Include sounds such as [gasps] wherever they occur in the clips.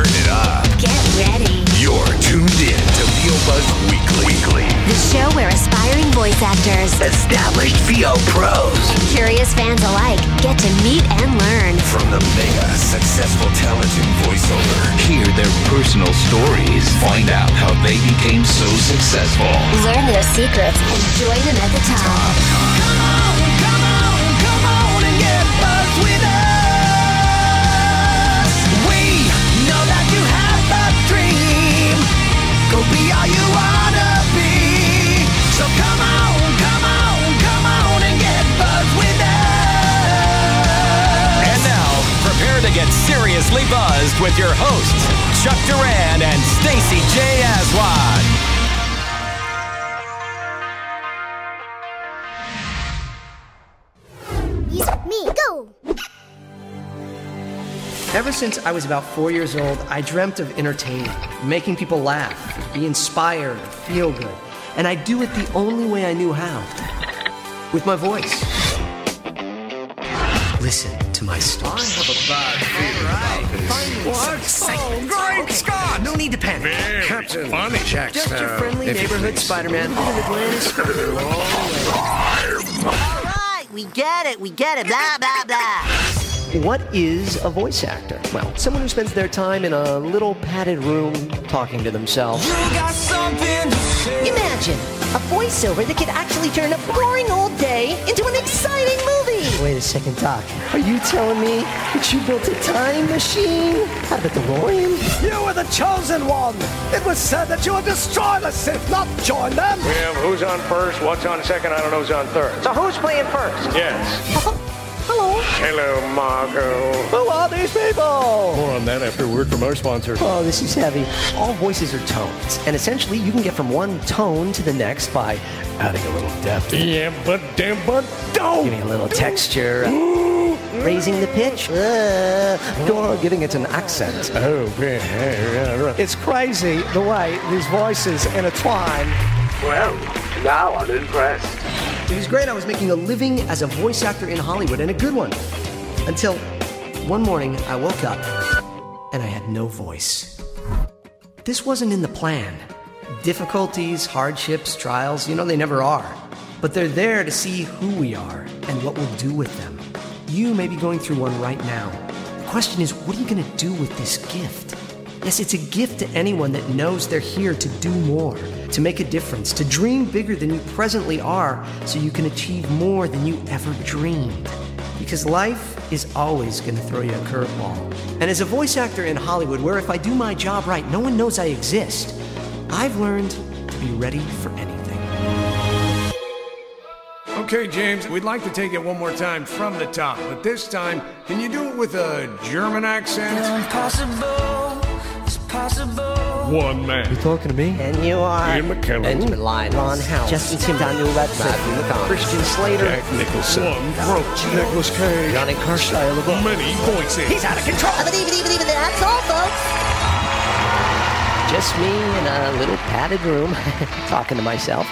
turn it up. Get ready. You're tuned in to VO Buzz Weekly. Weekly. The show where aspiring voice actors Established VO pros. and curious fans alike get to meet and learn. From the mega successful talent in voiceover, hear their personal stories, find out how they became so successful. Learn their secrets and join them at the top. And seriously buzzed with your hosts, Chuck Duran and Stacey J. Aswad. Ever since I was about four years old, I dreamt of entertaining, making people laugh, be inspired, feel good. And I do it the only way I knew how with my voice. Listen to my story. I have a bad feeling about this. What? Oh, great Scott! No need to panic. Captain Funny Jack Just your friendly if neighborhood. Spider-Man. Look at the Right, we get it, we get it, blah, blah, blah. What is a voice actor? Well, someone who spends their time in a little padded room talking to themselves. Imagine a voiceover that could actually turn a boring old day into an exciting movie. Wait a second, Doc. Are you telling me that you built a time machine out of a DeLorean? You were the chosen one. It was said that you would destroy the Sith, not join them. We have who's on first, what's on second, I don't know who's on third. So who's playing first? Yes. [laughs] Hello. Hello, Margot. Who are these people? More on that after a word from our sponsor. Oh, this is heavy. All voices are tones, and essentially you can get from one tone to the next by adding a little depth, Yeah, but damn, but don't. giving a little texture, raising the pitch, uh, or giving it an accent. Oh, man. yeah, yeah, right. It's crazy the way these voices intertwine. Well, now I'm impressed. It was great. I was making a living as a voice actor in Hollywood, and a good one. Until one morning, I woke up and I had no voice. This wasn't in the plan. Difficulties, hardships, trials, you know, they never are. But they're there to see who we are and what we'll do with them. You may be going through one right now. The question is, what are you going to do with this gift? Yes, it's a gift to anyone that knows they're here to do more, to make a difference, to dream bigger than you presently are, so you can achieve more than you ever dreamed. Because life is always going to throw you a curveball. And as a voice actor in Hollywood, where if I do my job right, no one knows I exist, I've learned to be ready for anything. Okay, James, we'd like to take it one more time from the top, but this time, can you do it with a German accent? One man. You talking to me? And you are. Ian McKellen. Benjamin Lyon, Ron House, Justin Tim, Daniel Radcliffe, Matthew McConaughey. Christian Slater, Jack Nicholson. One throat. Nicholas Cage. Johnny Carshire, Many voices. out of control. I don't even even that's all, folks. Just me in a little padded room, [laughs] talking to myself.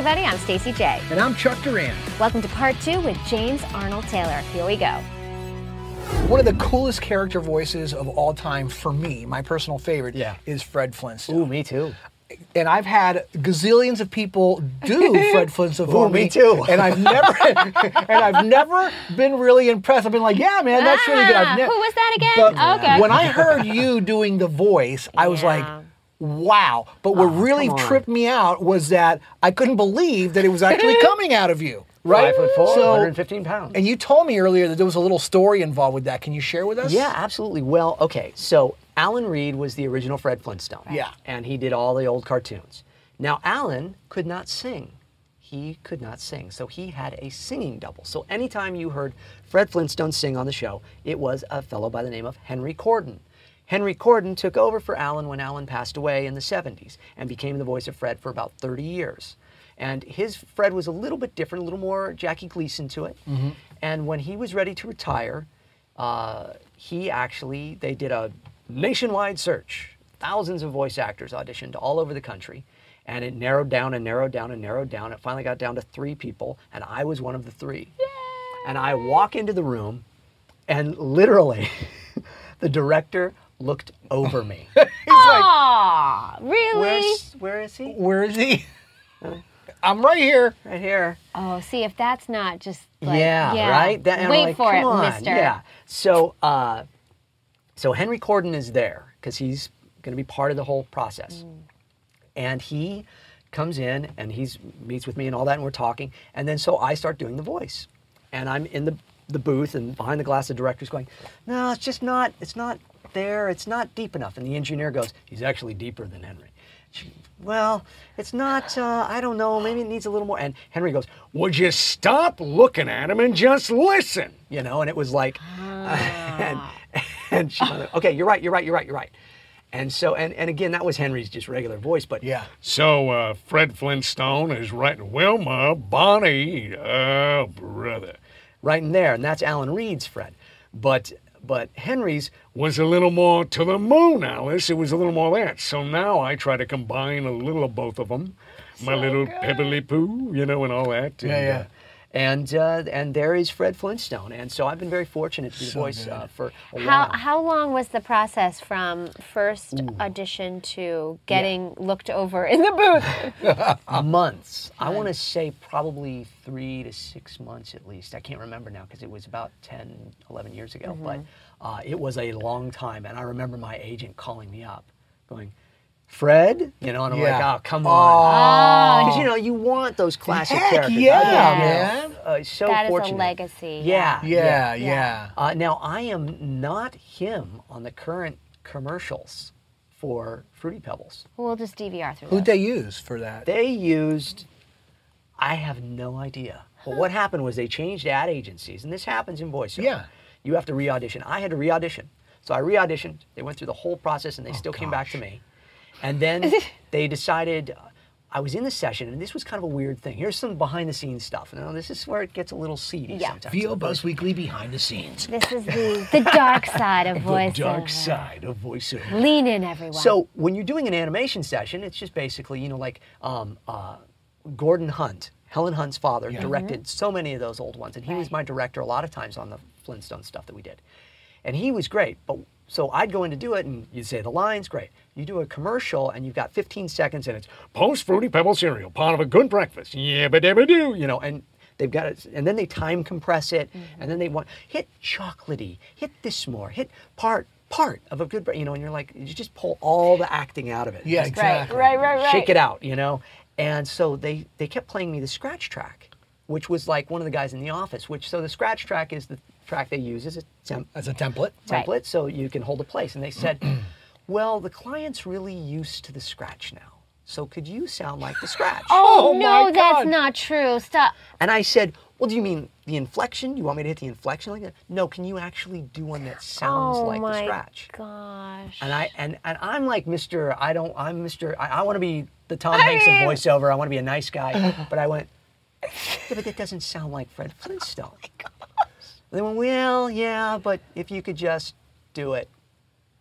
Everybody, I'm Stacey J. And I'm Chuck Duran. Welcome to part two with James Arnold Taylor. Here we go. One of the coolest character voices of all time for me, my personal favorite, Yeah. is Fred Flintstone. Ooh, me too. and I've had gazillions of people do [laughs] Fred Flintstone for Ooh, me too. And I've never, [laughs] and I've never been really impressed. I've been like, yeah, man, that's really good. Ah, I've ne- who was that again? But Okay. When I heard you doing the voice, I was like. Wow. But what oh, really tripped me out was that I couldn't believe that it was actually [laughs] coming out of you. Right? Five foot four, So- 115 pounds. And you told me earlier that there was a little story involved with that. Can you share with us? Yeah, absolutely. Well, okay, so Alan Reed was the original Fred Flintstone. Yeah. And he did all the old cartoons. Now, Alan could not sing. He could not sing. So he had a singing double. So anytime you heard Fred Flintstone sing on the show, it was a fellow by the name of Henry Corden. Henry Corden took over for Alan when Alan passed away in the 70s and became the voice of Fred for about 30 years. And his Fred was a little bit different, a little more Jackie Gleason to it. And when he was ready to retire, uh, he actually, they did a nationwide search. Thousands of voice actors auditioned all over the country. And it narrowed down and narrowed down and narrowed down. It finally got down to three people, and I was one of the three. And I walk into the room, and literally, [laughs] the director looked over me. [laughs] Aw, really? Where's, where is he? Where is he? [laughs] I'm right here. Right here. Oh, see if that's not just like yeah, right. That- Wait like, for it, on." Mister. Yeah. So, uh, so Henry Corden is there because he's going to be part of the whole process, Mm. and he comes in and he's meets with me and all that, and we're talking, and then so I start doing the voice, and I'm in the the booth and behind the glass, the director's going, "No, it's just not. It's not there. It's not deep enough." And the engineer goes, "He's actually deeper than Henry." She- well, it's not. Uh, I don't know. Maybe it needs a little more. And Henry goes, Would you stop looking at him and just listen? you know, and it was like, [laughs] and, and she went, okay, you're right, you're right, you're right, you're right. And so, and, and again, that was Henry's just regular voice, but Yeah. So, uh, Fred Flintstone is writing Wilma, Bonnie, oh, brother. right in there, and that's Alan Reed's Fred. But, but Henry's, Was a little more to the moon, Alice. It was a little more that. So now I try to combine a little of both of them. My little pebbly poo, you know, and all that. Yeah, and, yeah. uh, and uh, and there is Fred Flintstone, and so I've been very fortunate to be the voice uh, for a How while. how long was the process from first audition to getting looked over in the booth? [laughs] months. I want to say probably three to six months at least. I can't remember now because it was about 10, 11 years ago. But uh, it was a long time. And I remember my agent calling me up going, Fred? You know, and I'm like, oh, come on. Oh, Because, you know, you want those classic Heck characters. yeah, I mean, man. Uh, so that is fortunate. a legacy. Yeah. Yeah, yeah. Uh, now, I am not him on the current commercials for Fruity Pebbles. We'll just DVR through. Who'd those. they use for that? They used, I have no idea. But what happened was they changed ad agencies, and this happens in voiceover. Yeah. You have to re audition. I had to re audition. So I re auditioned. They went through the whole process, and they still came back to me. And then [laughs] they decided. uh, I was in the session, and this was kind of a weird thing. Here's some behind the scenes stuff. Now, this is where it gets a little seedy Yeah. sometimes. VO Buzz Weekly behind the scenes. This is the the dark [laughs] side of voiceover. The dark side of voiceover. Lean in, everyone. So when you're doing an animation session, it's just basically, you know, like um, uh, Gordon Hunt, Helen Hunt's father, directed so many of those old ones, and he was my director a lot of times on the Flintstone stuff that we did, and he was great. But so I'd go in to do it, and you'd say the lines, great. You do a commercial, and you've got 15 seconds, and it's Post Fruity Pebble cereal, part of a good breakfast. Yeah, but dabba do. you know, and they've got it, and then they time compress it, and then they want hit chocolatey, hit this more, hit part part of a good, bre- you know, and you're like, you just pull all the acting out of it. Yeah, Just right, exactly. right, right, right. shake it out, you know. And so they they kept playing me the scratch track, which was like one of the guys in the office. Which so the scratch track is the track they use as a temp, As a template. Right. template, so you can hold a place. And they said, well, the client's really used to the scratch now, so could you sound like the scratch? [gasps] Oh, Oh, no, my that's not true. Stop. And I said, well, do you mean the inflection? You want me to hit the inflection like that? No, can you actually do one that sounds oh like my the scratch? Oh gosh. And I and, and I'm like Mr. I don't I'm Mr. I, I want to be the Tom Hanks of voiceover. I want to be a nice guy. but I went, yeah, but that doesn't sound like Fred Flintstone. [laughs] Oh they went, well, yeah, but if you could just do it.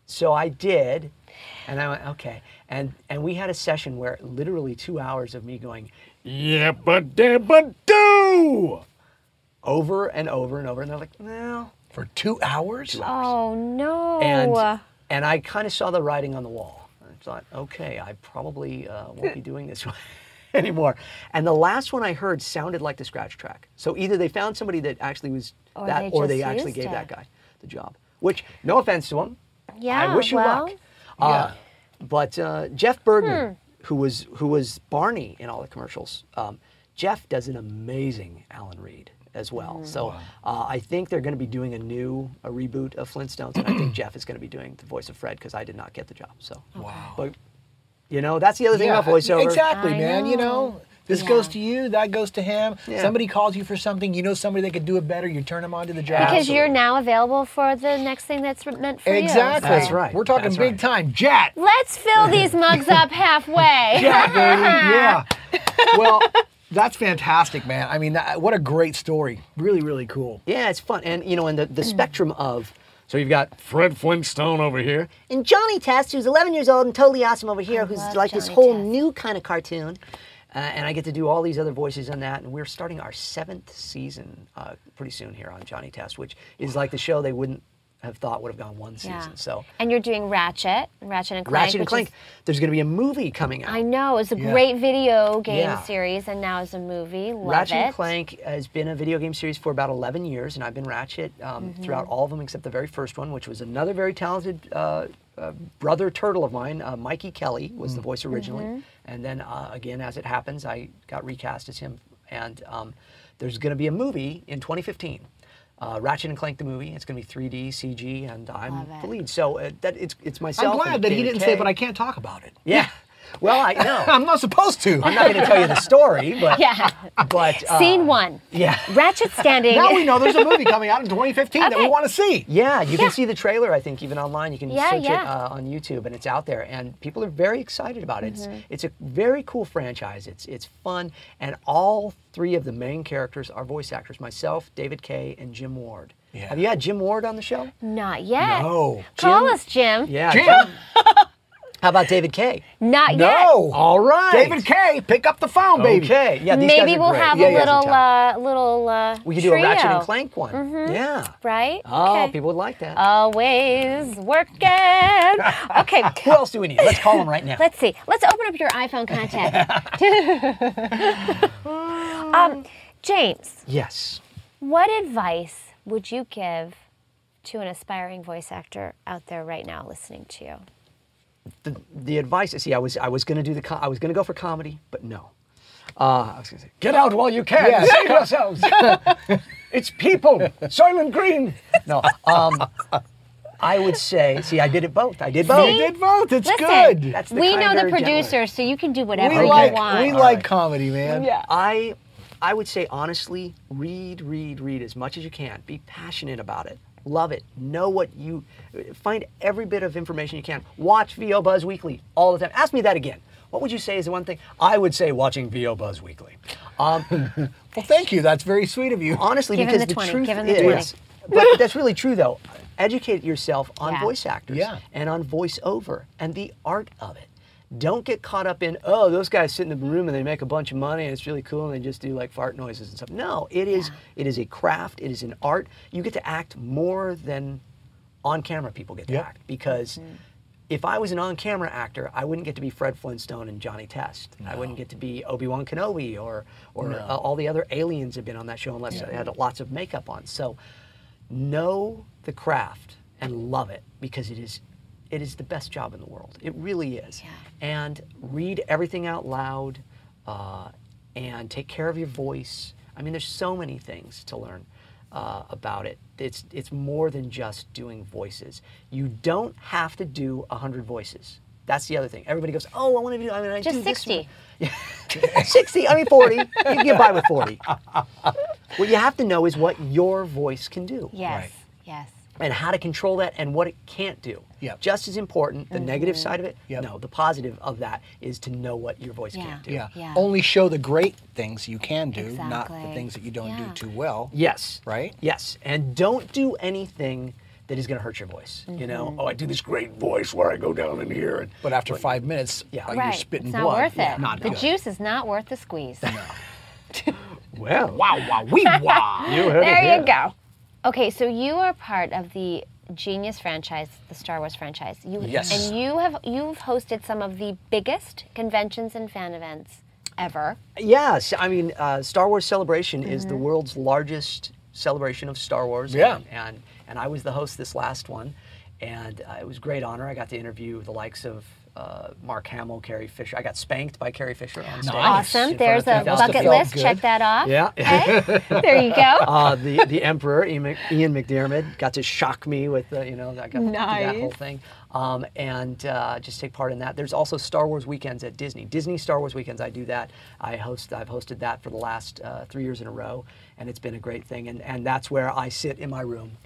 So I did, and I went, okay. And and we had a session where literally two hours of me going Yeah, but dabba do. over and over and over, and they're like, no. For two hours? oh no. And and I kind of saw the writing on the wall. I thought, okay, I probably uh, won't be doing this [laughs] anymore. And the last one I heard sounded like the scratch track. So either they found somebody that actually was Or that, they or they actually gave it. that guy the job. Which, no offense to him, yeah. I wish you well, luck. Uh, but uh, Jeff Bergman, Hmm. who was who was Barney in all the commercials, um, Jeff does an amazing Alan Reed as well. Hmm. So uh, I think they're going to be doing a new a reboot of Flintstones, and I think [clears throat] Jeff is going to be doing the voice of Fred because I did not get the job. So Wow. but you know that's the other thing Yeah, about voiceover. Exactly, I man. You know. Know, this Yeah. goes to you, that goes to him. Yeah. Somebody calls you for something, you know somebody that could do it better, you turn them on to the job. Because you're now available for the next thing that's meant for you. Exactly. That's right. We're talking That's big right. time. Jet. Let's fill these mugs [laughs] up halfway. Jet, baby. [laughs] yeah. Well, that's fantastic, man. I mean, that, what a great story. Really, really cool. Yeah, it's fun, and you know, and the, the mm. spectrum of so you've got Fred Flintstone over here. And Johnny Test, who's 11 years old and totally awesome over here, who's love like this whole Test. new kind of cartoon. Uh, and I get to do all these other voices on that. And we're starting our seventh season uh, pretty soon here on Johnny Test, which is like the show they wouldn't have thought would have gone one season. Yeah. So And you're doing Ratchet, Ratchet and Clank. Ratchet and Clank, is- there's going to be a movie coming out. I know it's a Yeah. great video game Yeah. series, and now it's a movie. Love Ratchet it. and Clank has been a video game series for about 11 years, and I've been Ratchet um, Mm-hmm. throughout all of them except the very first one, which was another very talented uh, uh, brother turtle of mine, uh, Mikey Kelley, was the voice originally. Mm-hmm. And then, uh, again, as it happens, I got recast as him. And um, there's going to be a movie in 2015. Uh, Ratchet and Clank the movie. It's going to be 3D, CG, and I'm the lead. So uh, that it's it's myself. I'm glad that he didn't Kaye. say, but I can't talk about it. Yeah. [laughs] Well, I [laughs] know. I'm not supposed to. I'm not going to tell you the story, but [laughs] Yeah. but uh, Scene one. Yeah. Ratchet standing. now we know there's a movie coming out in 2015 that we want to see. Yeah, you can see the trailer. I think even online, you can Yeah, search it uh, on YouTube, and it's out there. And people are very excited about it. Mm-hmm. It's, it's a very cool franchise. It's it's fun, and all three of the main characters are voice actors: myself, David Kaye, and Jim Ward. Yeah. Have you had Jim Ward on the show? Not yet. No. Call Jim? us, Jim. Yeah, Jim? [laughs] How about David Kaye? Not yet. No. All right, David Kaye, pick up the phone, baby. Okay, yeah, these Maybe guys are we'll great. have Yeah, a yeah. little, uh, little. Uh, we could do a Ratchet and trio, Clank one. Yeah. Right? Oh, okay. people would like that. Always working. [laughs] okay. Who else do we need? Let's call him right now. Let's see. Let's open up your iPhone contact. [laughs] um, James, yes. what advice would you give to an aspiring voice actor out there right now listening to you? The, the advice see i was i was going to do the co- i was going to go for comedy but no uh, i was going to say get out while you can Yeah. save yourselves [laughs] it's people soylent green no um, i would say see i did it both i did both We did both. It's Listen, good. That's the we know the kinder, gentler. producer, so you can do whatever we you like want. we like comedy, man. yeah. i i would say honestly read read read as much as you can be passionate about it love it. Know what you find every bit of information you can. Watch vo buzz weekly all the time. Ask me that again. What would you say is the one thing i would say watching vo buzz weekly? Um, [laughs] Well, thank you. That's very sweet of you. honestly Give because the the, 20, truth give the is but that's really true though. Educate yourself on Yeah. voice actors Yeah. and on voiceover and the art of it don't get caught up in oh those guys sit in the room and they make a bunch of money and it's really cool and they just do like fart noises and stuff. No it is it is a craft. It is an art. You get to act more than on camera people get to Yep. act because if I was an on-camera actor, I wouldn't get to be Fred Flintstone and Johnny Test. I wouldn't get to be Obi-Wan Kenobi or or uh, all the other aliens have been on that show unless they had lots of makeup on. So know the craft and love it because it is it is the best job in the world. It really is. And read everything out loud uh, and take care of your voice. I mean, there's so many things to learn uh, about it. It's it's more than just doing voices. You don't have to do hundred voices. That's the other thing. Everybody goes, "Oh, I want to do." I mean, I Just do this 60. [laughs] 60. I mean, 40. You can get by with 40. [laughs] what you have to know is what your voice can do Yes. Right. Yes. And how to control that and what it can't do. Yep. Just as important, the negative Mm-hmm. side of it, Yep. no, the positive of that is to know what your voice Yeah. can't do. Yeah. Yeah. Only show the great things you can do, not the things that you don't Yeah. do too well. Yes. Right? Yes. And don't do anything that is going to hurt your voice. You know, Mm-hmm. Oh, I do this great voice where I go down in here and But after five minutes, Yeah. uh, right. you're spitting it's not blood. worth Yeah, it. not the good. juice is not worth the squeeze. [laughs] well, Wow, wow, wee wow. [laughs] you heard there here. you go. Okay, so you are part of the Genius franchise, the Star Wars franchise. You, Yes. And you have you've hosted some of the biggest conventions and fan events ever. Yes, I mean, uh, Star Wars Celebration is Mm-hmm. the world's largest celebration of Star Wars. Yeah. And, and, and I was the host this last one, and uh, it was a great honor. I got to interview the likes of uh, Mark Hamill, Carrie Fisher. I got spanked by Carrie Fisher on stage. Awesome. There's a bucket people. list. Check that off. Yeah. Okay. there you go. [laughs] uh, the the Emperor Ian, Mc, McDiarmid got to shock me with the you know I got to do that whole thing, um, and uh, just take part in that. There's also Star Wars weekends at Disney. Disney Star Wars weekends. I do that. I host. I've hosted that for the last uh, three years in a row, and it's been a great thing. And and that's where I sit in my room.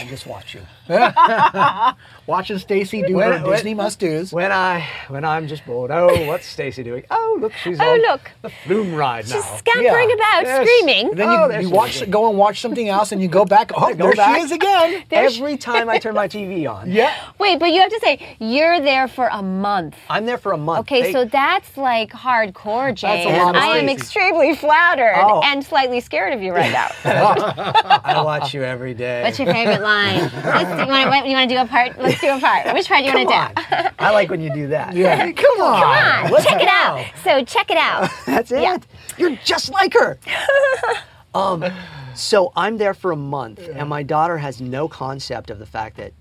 And just watch you. [laughs] Watching Stacey do When- her when- Disney must do's. When I when I'm just bored, oh, what's Stacey doing? Oh, look, she's Oh, on look. the flume ride now. She's scampering about, Yes. screaming. Then Oh, you, there you watch, is. go and watch something else, and you go back. [laughs] Oh, Go there back. she is again. [laughs] Every time I turn my TV on, Yeah. Wait, but you have to say you're there for a month. I'm there for a month. Okay, They- so that's like hardcore, James. a lot of I am extremely flattered Oh. and slightly scared of you right now. I watch you every day. What's your favorite line? [laughs] Let's, you want to you want to do a part? Let's do a part. Which part do you want to do? I like when you do that. Yeah. [laughs] Come on. Come on, Let's check it go. out. So check it out. [laughs] That's it. Yeah. You're just like her. um, so I'm there for a month, and my daughter has no concept of the fact that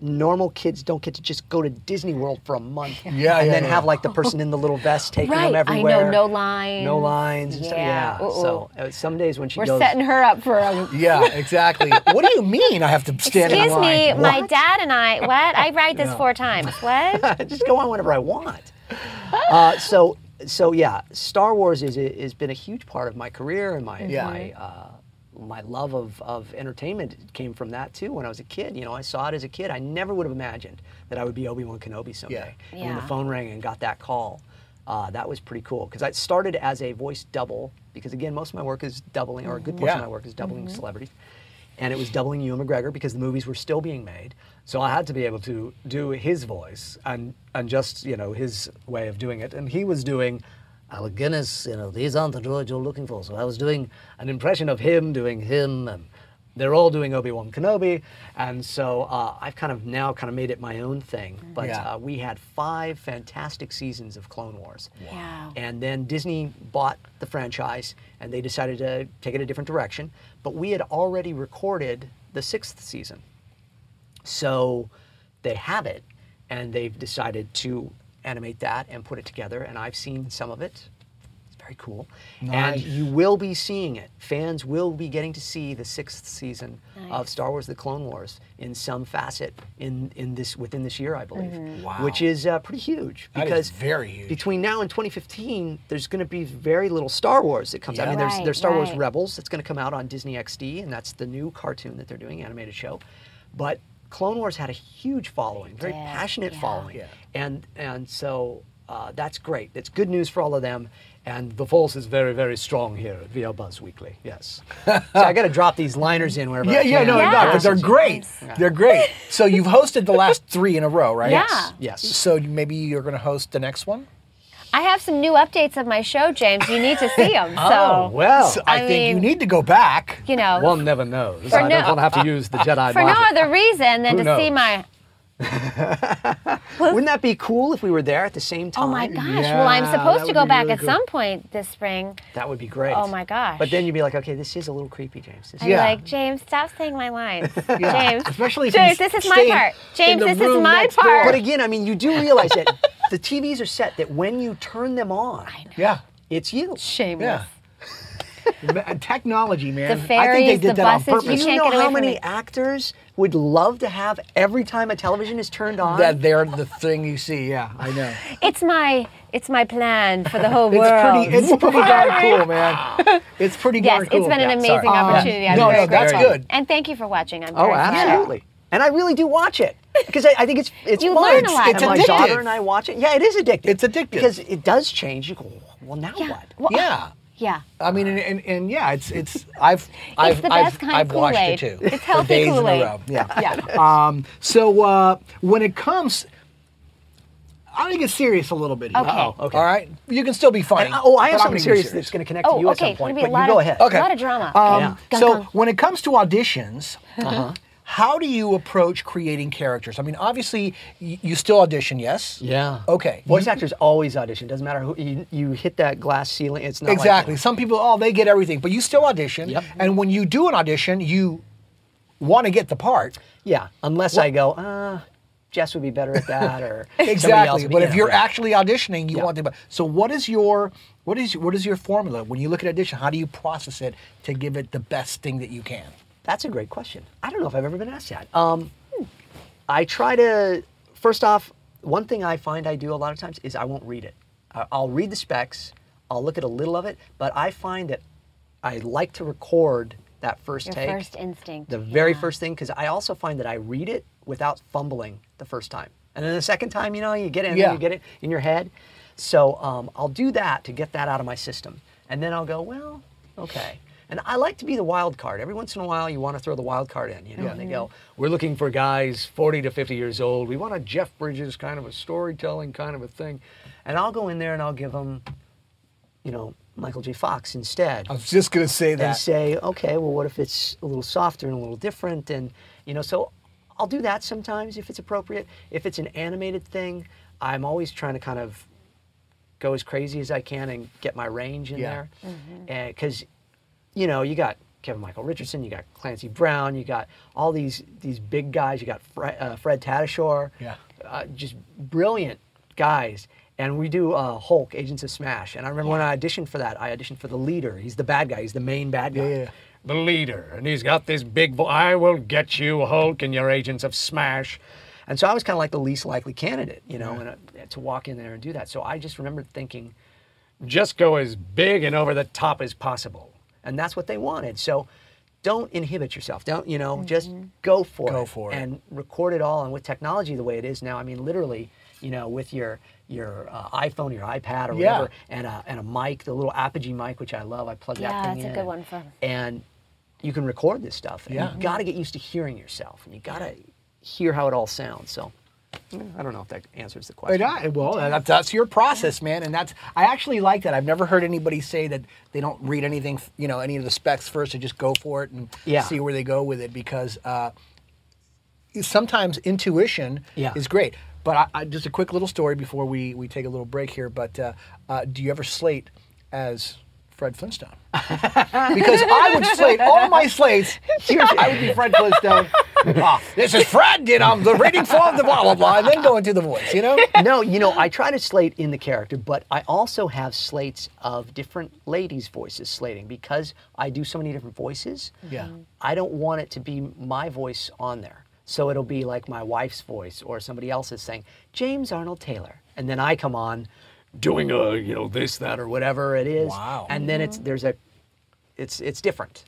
normal kids don't get to just go to Disney World for a month Yeah, and yeah, then yeah. have like the person in the little vest taking Right, them I everywhere. know, no lines. No lines. and stuff. Yeah, Yeah. ooh, So uh, some days when she We're goes, setting her up for a. [laughs] Yeah, exactly. what do you mean I have to stand in Excuse me, line? my dad and I. What? I write this four times. What? [laughs] just go on whenever I want. Uh, so so yeah, Star Wars is has been a huge part of my career and my Yeah. my uh, my love of, of entertainment came from that too. When I was a kid, you know, I saw it as a kid. I never would have imagined that I would be Obi Wan Kenobi someday. And when the phone rang and got that call, uh, that was pretty cool because I started as a voice double because again, most of my work is doubling, or a good portion Yeah. of my work is doubling celebrities and it was doubling Ewan McGregor because the movies were still being made. So I had to be able to do his voice and and just you know his way of doing it. And he was doing Alec Guinness. You know these aren't the droids you're looking for. So I was doing an impression of him doing him, and they're all doing Obi Wan Kenobi. And so uh, I've kind of now kind of made it my own thing. But Yeah. uh, we had five fantastic seasons of Clone Wars. Wow. And then Disney bought the franchise and they decided to take it a different direction. But we had already recorded the sixth season. So they have it and they've decided to animate that and put it together. And I've seen some of it. It's very cool. And you will be seeing it. Fans will be getting to see the sixth season of Star Wars The Clone Wars in some facet in, in this within this year, I believe. Wow, Which is uh, pretty huge. That is Because very huge. between now and 2015, there's going to be very little Star Wars that comes out. I mean, there's, Right, there's Star Wars. Rebels that's going to come out on Disney XD, and that's the new cartoon that they're doing, animated show. But Clone Wars had a huge following, very did, passionate yeah. following, Yeah. and and so uh, that's great. It's good news for all of them. And the Force is very, very strong here at VO Buzz Weekly. Yes. [laughs] so I got to drop these liners in wherever. Yeah, I yeah, can. no, Yeah. no, but they're great. They're great. So you've hosted the last three in a row, right? Yeah. Yes. So maybe you're going to host the next one. I have some new updates of my show, James. You need to see [laughs] them. Oh, so, Oh well. So I, I think you need to go back. you know, One never knows. For I no- don't want to have to use the Jedi for no other reason than Who to see my. Wouldn't that be cool if we were there at the same time? Oh my gosh! well, I'm supposed to go back really at cool. some point this spring. That would be great. Oh my gosh! But then you'd be like, okay, this is a little creepy, James. This I'm Yeah. like, James, stop saying my lines. [laughs] Yeah. James, Especially if James, this is my part. James, this is my next door. part. But again, I mean, you do realize that the TVs are set that when you turn them on, Yeah. it's you. Shameless. Yeah. Ma- Technology, man. The I think they did the that on buses, you purpose. Do you can't know get how many me. actors would love to have every time a television is turned on? that they're the thing you see. Yeah, I know. It's my it's my plan for the whole [laughs] It's world. pretty. It's pretty darn cool, [laughs] man. It's pretty yes, darn cool. it's been an Yeah, amazing sorry. Um, opportunity. I'm no, very no, that's grateful. good. And thank you for watching. I'm oh, very flattered. absolutely. And I really do watch it because I, I think it's it's You fun. learn a lot and from my it. daughter and I watch it. Yeah, it is addictive. It's addictive. because it does change. You go, well, now Yeah. what? Well, Yeah. Yeah. I mean, and, and, and yeah, it's it's [laughs] I've I've the I've, kind I've of watched it too. It's for healthy days Kool-Aid. in a row. Yeah. [laughs] Yeah. Um, so uh, when it comes, I'm gonna get serious a little bit here. Okay. Uh-oh, okay. All right. You can still be funny. And, oh, I have something gonna serious that's going to connect Oh, to you okay. at some point. It's But gonna be a you lot go ahead. Okay. A lot of drama. Um, Yeah. Gun, so gun. when it comes to auditions, Uh-huh. How do you approach creating characters? I mean, obviously y- you still audition, yes? Yeah. Okay. Voice actors always audition. Doesn't matter who you, you hit that glass ceiling. It's not like Exactly. that. Some people, oh, they get everything, but you still audition. Yep. And when you do an audition, you want to get the part. Yeah, unless I go, uh, Jess would be better at that, or [laughs] somebody else Exactly. would be- But if yeah, you're actually auditioning, you Yeah. want to. So what is your what is what is your formula when you look at audition? How do you process it to give it the best thing that you can? That's a great question. I don't know if I've ever been asked that. Um, I try to, first off, one thing I find I do a lot of times is I won't read it. I- I'll read the specs, I'll look at a little of it, but I find that I like to record that first Your take. first instinct. The very first thing, because I also find that I read it without fumbling the first time. And then the second time, you know, you get it, Yeah. you get it in your head. So um, I'll do that to get that out of my system. And then I'll go, well, okay. And I like to be the wild card. Every once in a while, you want to throw the wild card in, you know, and they go, mm-hmm. we're looking for guys 40 to 50 years old. We want a Jeff Bridges kind of a storytelling kind of a thing. And I'll go in there and I'll give them, you know, Michael J. Fox instead I was just gonna say that. and say, okay, well, what if it's a little softer and a little different? And, you know, so I'll do that sometimes if it's appropriate. If it's an animated thing, I'm always trying to kind of go as crazy as I can and get my range in Yeah. there. Mm-hmm. Eh, because, you know, you got Kevin Michael Richardson, you got Clancy Brown, you got all these these big guys, you got Fred, uh, Fred Tatasciore, Yeah. uh, just brilliant guys. And we do uh, Hulk, Agents of Smash. And I remember when I auditioned for that, I auditioned for the leader. He's the bad guy. He's the main bad guy. Yeah, yeah. the leader, and he's got this big voice. I will get you, Hulk, and your agents of Smash. And so I was kind of like the least likely candidate, you know, and, uh, to walk in there and do that. So I just remember thinking, Just go as big and over the top as possible. And that's what they wanted. So don't inhibit yourself. Don't, you know, just go for Go it. for it. And record it all. And with technology the way it is now, I mean, literally, you know, with your your uh, iPhone, your iPad, or Yeah. whatever, and a, and a mic, the little Apogee mic, which I love. I plug Yeah, that thing that's a good one for- And you can record this stuff. And Yeah. you got to get used to hearing yourself, and you got to hear how it all sounds. So. I don't know if that answers the question. well, that's, that's your process, man, and that's I actually like that. I've never heard anybody say that they don't read anything, you know, any of the specs first and just go for it and Yeah. see where they go with it because uh, sometimes intuition Yeah. is great. But I, I, just a quick little story before we, we take a little break here. But uh, uh, do you ever slate as Fred Flintstone? [laughs] because I would slate all my slates. I would be Fred Flintstone. [laughs] Ah, this is Fred, and I'm the reading for the blah blah blah, and then go into the voice. You know? [laughs] no, you know, I try to slate in the character, but I also have slates of different ladies' voices slating because I do so many different voices. Yeah. I don't want it to be my voice on there. So it'll be like my wife's voice or somebody else's saying, James Arnold Taylor. And then I come on doing a, you know, this, that, or whatever it is. Wow. And then it's there's a it's it's different.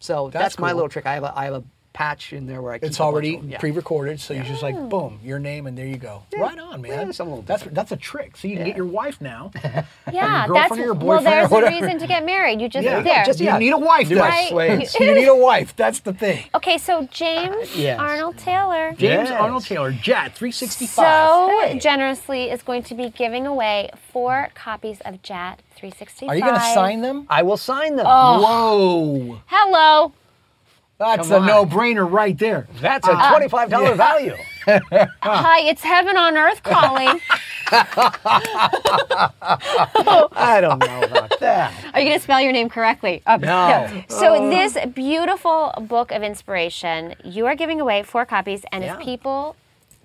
So that's, That's my cool. little trick. I have a I have a patch in there where I keep It's already of. Yeah. pre-recorded, so you just like boom, your name, and there you go. Right on, man. Yeah, some that's that's a trick. So you can get your wife now. [laughs] Yeah, girlfriend that's or your well. boyfriend or There's a reason to get married. You just Yeah, there. just- You need a wife. Do. Right. You [laughs] need a wife. That's the thing. Okay, so James uh, Yes. Arnold Taylor. James Yes. Arnold Taylor, JAT, 365. So generously is going to be giving away four copies of JAT 365. Are you going to sign them? I will sign them. Oh. Whoa. Hello. That's Come a no-brainer right there. That's a twenty-five [laughs] dollar value. [laughs] Hi, it's heaven on earth calling. [laughs] I don't know about that. Are you going to spell your name correctly? Uh, No. So this beautiful book of inspiration, you are giving away four copies, and Yeah. if people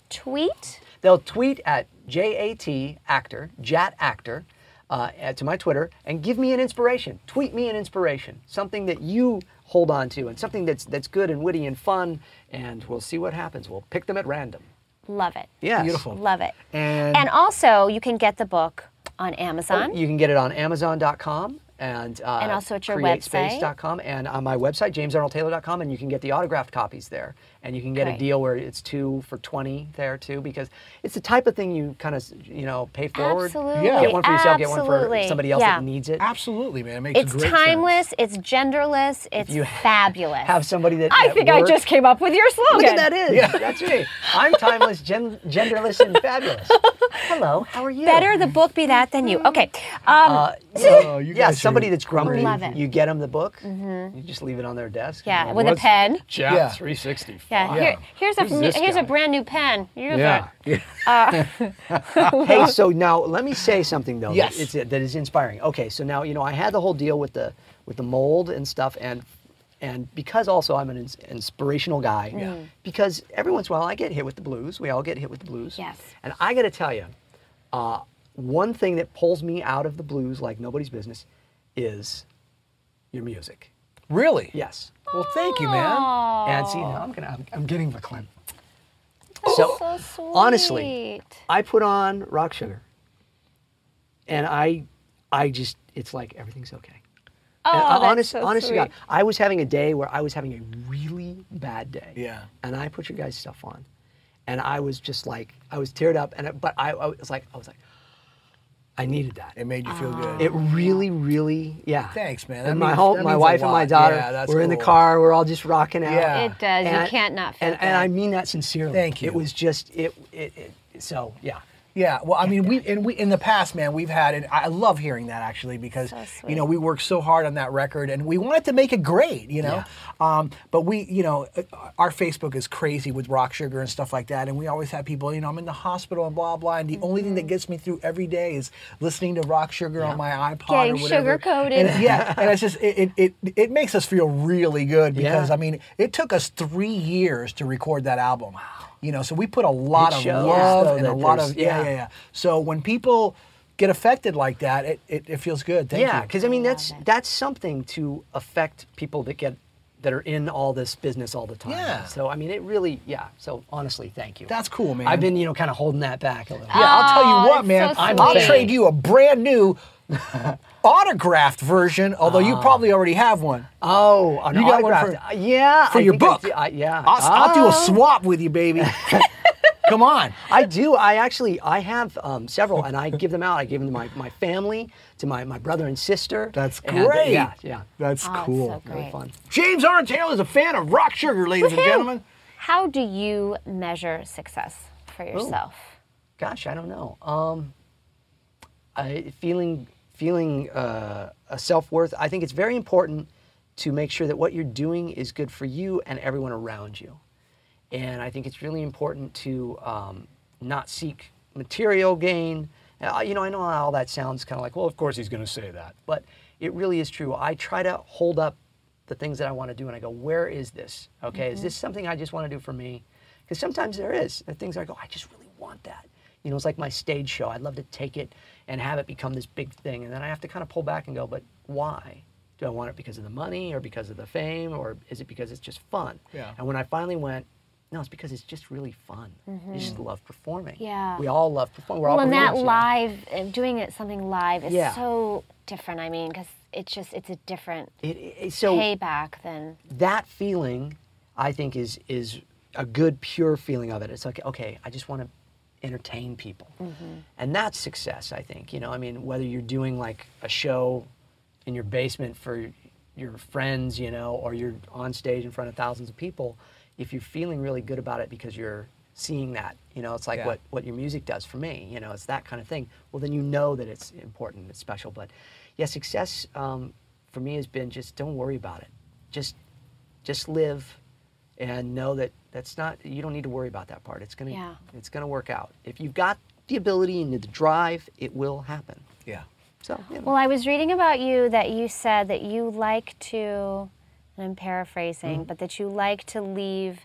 tweet, They'll tweet at JAT actor, JAT actor, uh, uh, to my Twitter and give me an inspiration. Tweet me an inspiration, something that you hold on to, and something that's that's good and witty and fun. And we'll see what happens. We'll pick them at random. love it. Yes. Beautiful. Love it. And, And also, you can get the book on Amazon. Oh, you can get it on Amazon.com and uh, And also at your createspace.com and on my website jamesarnoldtaylor.com and you can get the autographed copies there and you can get Great. a deal where it's two for 20 there too because it's the type of thing you kind of you know pay forward Absolutely. Yeah. get one for yourself get one for somebody else Yeah. that needs it absolutely, man. It makes It's great timeless, sense. it's genderless, it's you fabulous. have somebody that I at think I just came up with your slogan. look at that is yeah. that's me i'm timeless gen- genderless and fabulous hello how are you Better the book be that than you. Okay. Um, uh, Oh, you yeah, guys are somebody that's grumpy. Love it. You get them the book. Mm-hmm. You just leave it on their desk. yeah, and with a What's pen. [laughs] JAT Yeah. 365. Yeah. Here, here's a Who's this here's guy? a brand new pen. Use Yeah. it. Uh, [laughs] [laughs] hey, so now let me say something though. Yes. That, it's, that is inspiring. Okay, so now you know I had the whole deal with the with the mold and stuff, and and because also I'm an ins- inspirational guy. Mm. Yeah. Because every once in a while I get hit with the blues. We all get hit with the blues. Yes. And I got to tell you, uh, one thing that pulls me out of the blues like nobody's business is your music. Really? Yes. Well, thank you, man. And see now I'm gonna I'm, I'm getting the clip. So, So sweet. honestly, I put on Rock Sugar, and I, I just it's like everything's okay. Oh, And, uh, that's honest, so honest to God. I was having a day where I was having a really bad day. Yeah. And I put your guys' stuff on, and I was just like, I was teared up, and I- but I, I was like, I was like, I needed that. It made you feel good. It really, really, yeah. Thanks, man. That And my means- whole, that my means a wife and my lot. daughter, Yeah, that's we're in the cool. car, we're all just rocking out. Yeah. It does. You And- can't not feel and, and I mean that sincerely. Thank you. It was just it, it, it so yeah. Yeah, well, I mean, we and we in the past, man, we've had, and I love hearing that actually because you know we worked so hard on that record and we wanted to make it great, you know. Um, but we, you know, uh, our Facebook is crazy with Rock Sugar and stuff like that, and we always have people, you know, I'm in the hospital and blah blah, and the only thing that gets me through every day is listening to Rock Sugar on my iPod Getting or whatever. sugar-coated. And, yeah, and it's just it, it it it makes us feel really good because Yeah. I mean, it took us three years to record that album. You know, so we put a lot It of shows, love though, and a lot of yeah, yeah. yeah, yeah. So when people get affected like that, it, it, it feels good. Thank yeah, because I mean that's that's something to affect people that get that are in all this business all the time. Yeah. So I mean it really yeah. So honestly, thank you. That's cool, man. I've been you know kind of holding that back a little. Yeah, I'll tell Oh, you what, man. so I'll trade you a brand new [laughs] autographed version, although you probably already have one. Oh, an You got one autograph. for- yeah, for I your think I book. I- yeah, I'll, I'll do a Oh. swap with you, baby. [laughs] Come on. I do. I actually I have um, several, and I give them out. I give them to my, my family, to my, my brother and sister. That's And, uh, great. yeah, yeah. That's Oh, it's cool. so Really great. fun. James Arnold Taylor is a fan of Rock Sugar, ladies and gentlemen. How do you measure success for yourself? Gosh, I don't know. Um, I feeling feeling uh, a self worth. I think it's very important to make sure that what you're doing is good for you and everyone around you. And I think it's really important to um, not seek material gain. Uh, you know, I know all that sounds kind of like, well, of course he's going to say that, but it really is true. I try to hold up the things that I want to do, and I go, where is this? Okay, is this something I just want to do for me? Because sometimes there is There are things I go, I just really want that. You know, it's like my stage show. I'd love to take it and have it become this big thing, and then I have to kind of pull back and go, but why? Do I want it because of the money, or because of the fame, or is it because it's just fun? Yeah. And when I finally went, no, it's because it's just really fun. You just love performing. Yeah. We all love performing. We're Well, all and that performers, you know? live, uh, doing it something live is Yeah. so different. I mean, because it's just it's a different It, it, so payback than that feeling, I think, is is a good pure feeling of it. It's like, okay, I just want to entertain people, and that's success. I think. You know, I mean, whether you're doing like a show in your basement for your friends, you know, or you're on stage in front of thousands of people, if you're feeling really good about it because you're seeing that, you know, it's like Yeah. what what your music does for me. You know, it's that kind of thing. Well, then you know that it's important, it's special. But yeah, success um, for me has been just don't worry about it. Just just live and know that that's not you don't need to worry about that part. It's gonna Yeah. it's gonna work out. If you've got the ability and the drive, it will happen. Yeah. So you know. Well, I was reading about you that you said that you like to, and I'm paraphrasing, mm-hmm. but that you like to leave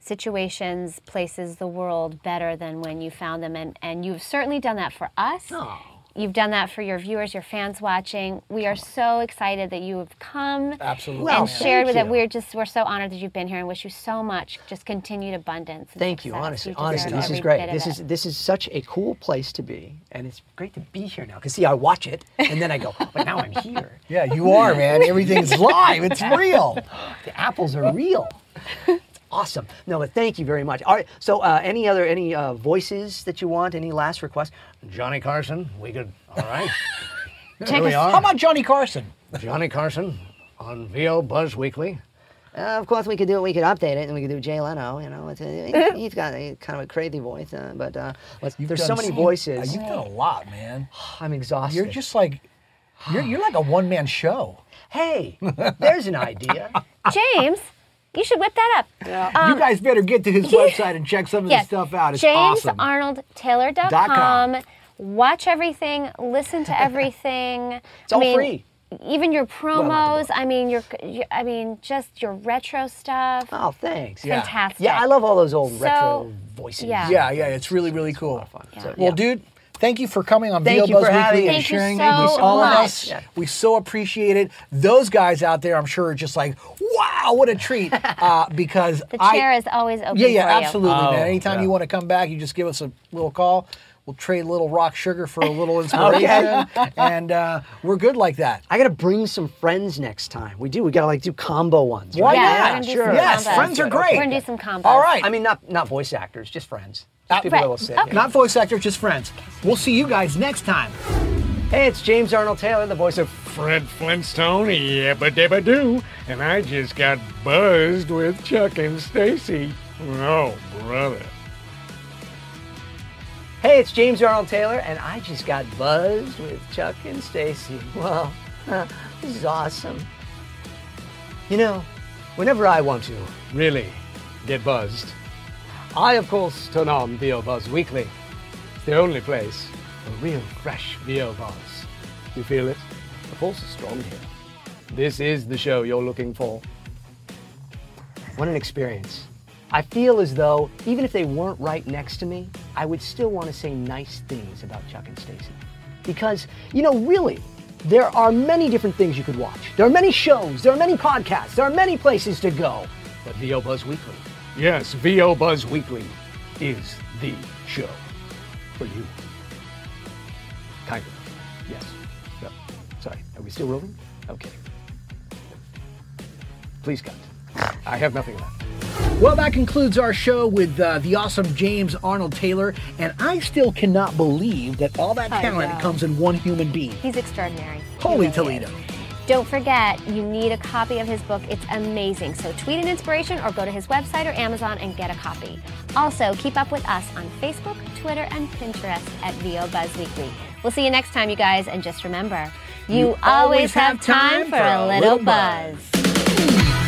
situations, places, the world better than when you found them. And, and you've certainly done that for us. Oh. You've done that for your viewers, your fans watching. We are so excited that you have come Absolutely. Well, and thank shared with it. We're just we're so honored that you've been here and wish you so much just continued abundance. and Thank you. Honestly, deserve honestly, this is great. bit of This it. is this is such a cool place to be, and it's great to be here now. Cause see, I watch it, and then I go, but now I'm here. [laughs] Yeah, you are, man. Everything's live. It's real. The apples are real. [laughs] It's awesome. No, but thank you very much. All right. So, uh, any other any uh, voices that you want? Any last requests? Johnny Carson, we could. All right. Check [laughs] Here we us- are. How about Johnny Carson? Johnny Carson on VO Buzz Weekly. Uh, of course, we could do it. We could update it, and we could do Jay Leno. You know, it's a, he's got a, kind of a crazy voice, uh, but uh, let's- there's so many so- voices. Uh, You've done a lot, man. [sighs] I'm exhausted. You're just like, you're, you're like a one man show. hey, there's an idea. [laughs] James, you should whip that up. Um, you guys better get to his [laughs] website and check some of Yes. the stuff out. It's James awesome. JamesArnoldTaylor.com. Watch everything, listen to [laughs] everything. It's all free. Even your promos. book. I mean, your, your, I mean, just your retro stuff. Oh, thanks. Yeah. Fantastic. Yeah, I love all those old So, retro voices. yeah. yeah, yeah, it's really, really cool. A lot of fun. So, Well, yeah. dude, thank you for coming on Thank VO you Buzz for Weekly me. and Thank you sharing so with all of us. Yeah. We so appreciate it. Those guys out there, I'm sure, are just like, wow, what a treat. [laughs] Uh, because The I, chair is always open yeah, yeah, for you. absolutely, Oh, man. Anytime yeah. you want to come back, you just give us a little call. We'll trade a little rock sugar for a little [laughs] inspiration, [laughs] and uh, we're good like that. I gotta bring some friends next time. We do. We gotta like do combo ones. Why? Yeah, not? we're gonna do Sure. Yes, combos. friends are great. We're gonna do some combos. All right. I mean, not not voice actors, just friends. People right. that will sit. Okay. Not voice actors, just friends. We'll see you guys next time. Hey, it's James Arnold Taylor, the voice of. Fred Flintstone, yabba dabba doo, and I just got buzzed with Chuck and Stacey. Oh, brother. Hey, it's James Arnold Taylor, and I just got buzzed with Chuck and Stacey. [laughs] Well, [laughs] this is awesome. You know, whenever I want to really get buzzed, I of course turn on VO Buzz Weekly. It's the only place for real fresh VO Buzz. You feel it? The force is strong here. This is the show you're looking for. What an experience. I feel as though even if they weren't right next to me, I would still want to say nice things about Chuck and Stacey. Because, you know, really, there are many different things you could watch. There are many shows, there are many podcasts, there are many places to go. But VO Buzz Weekly, Yes, VO Buzz Weekly is the show for you. kind of. Yes. No. Sorry. Are we still rolling? Okay. Please cut. I have nothing left. Well, that concludes our show with uh, the awesome James Arnold Taylor, and I still cannot believe that all that I talent know. comes in one human being. He's extraordinary. He Holy really Toledo. is. Don't forget, you need a copy of his book. It's amazing. So tweet an inspiration or go to his website or Amazon and get a copy. Also, keep up with us on Facebook, Twitter, and Pinterest at VO Buzz Weekly. We'll see you next time, you guys. And just remember, you, always have time for a little buzz.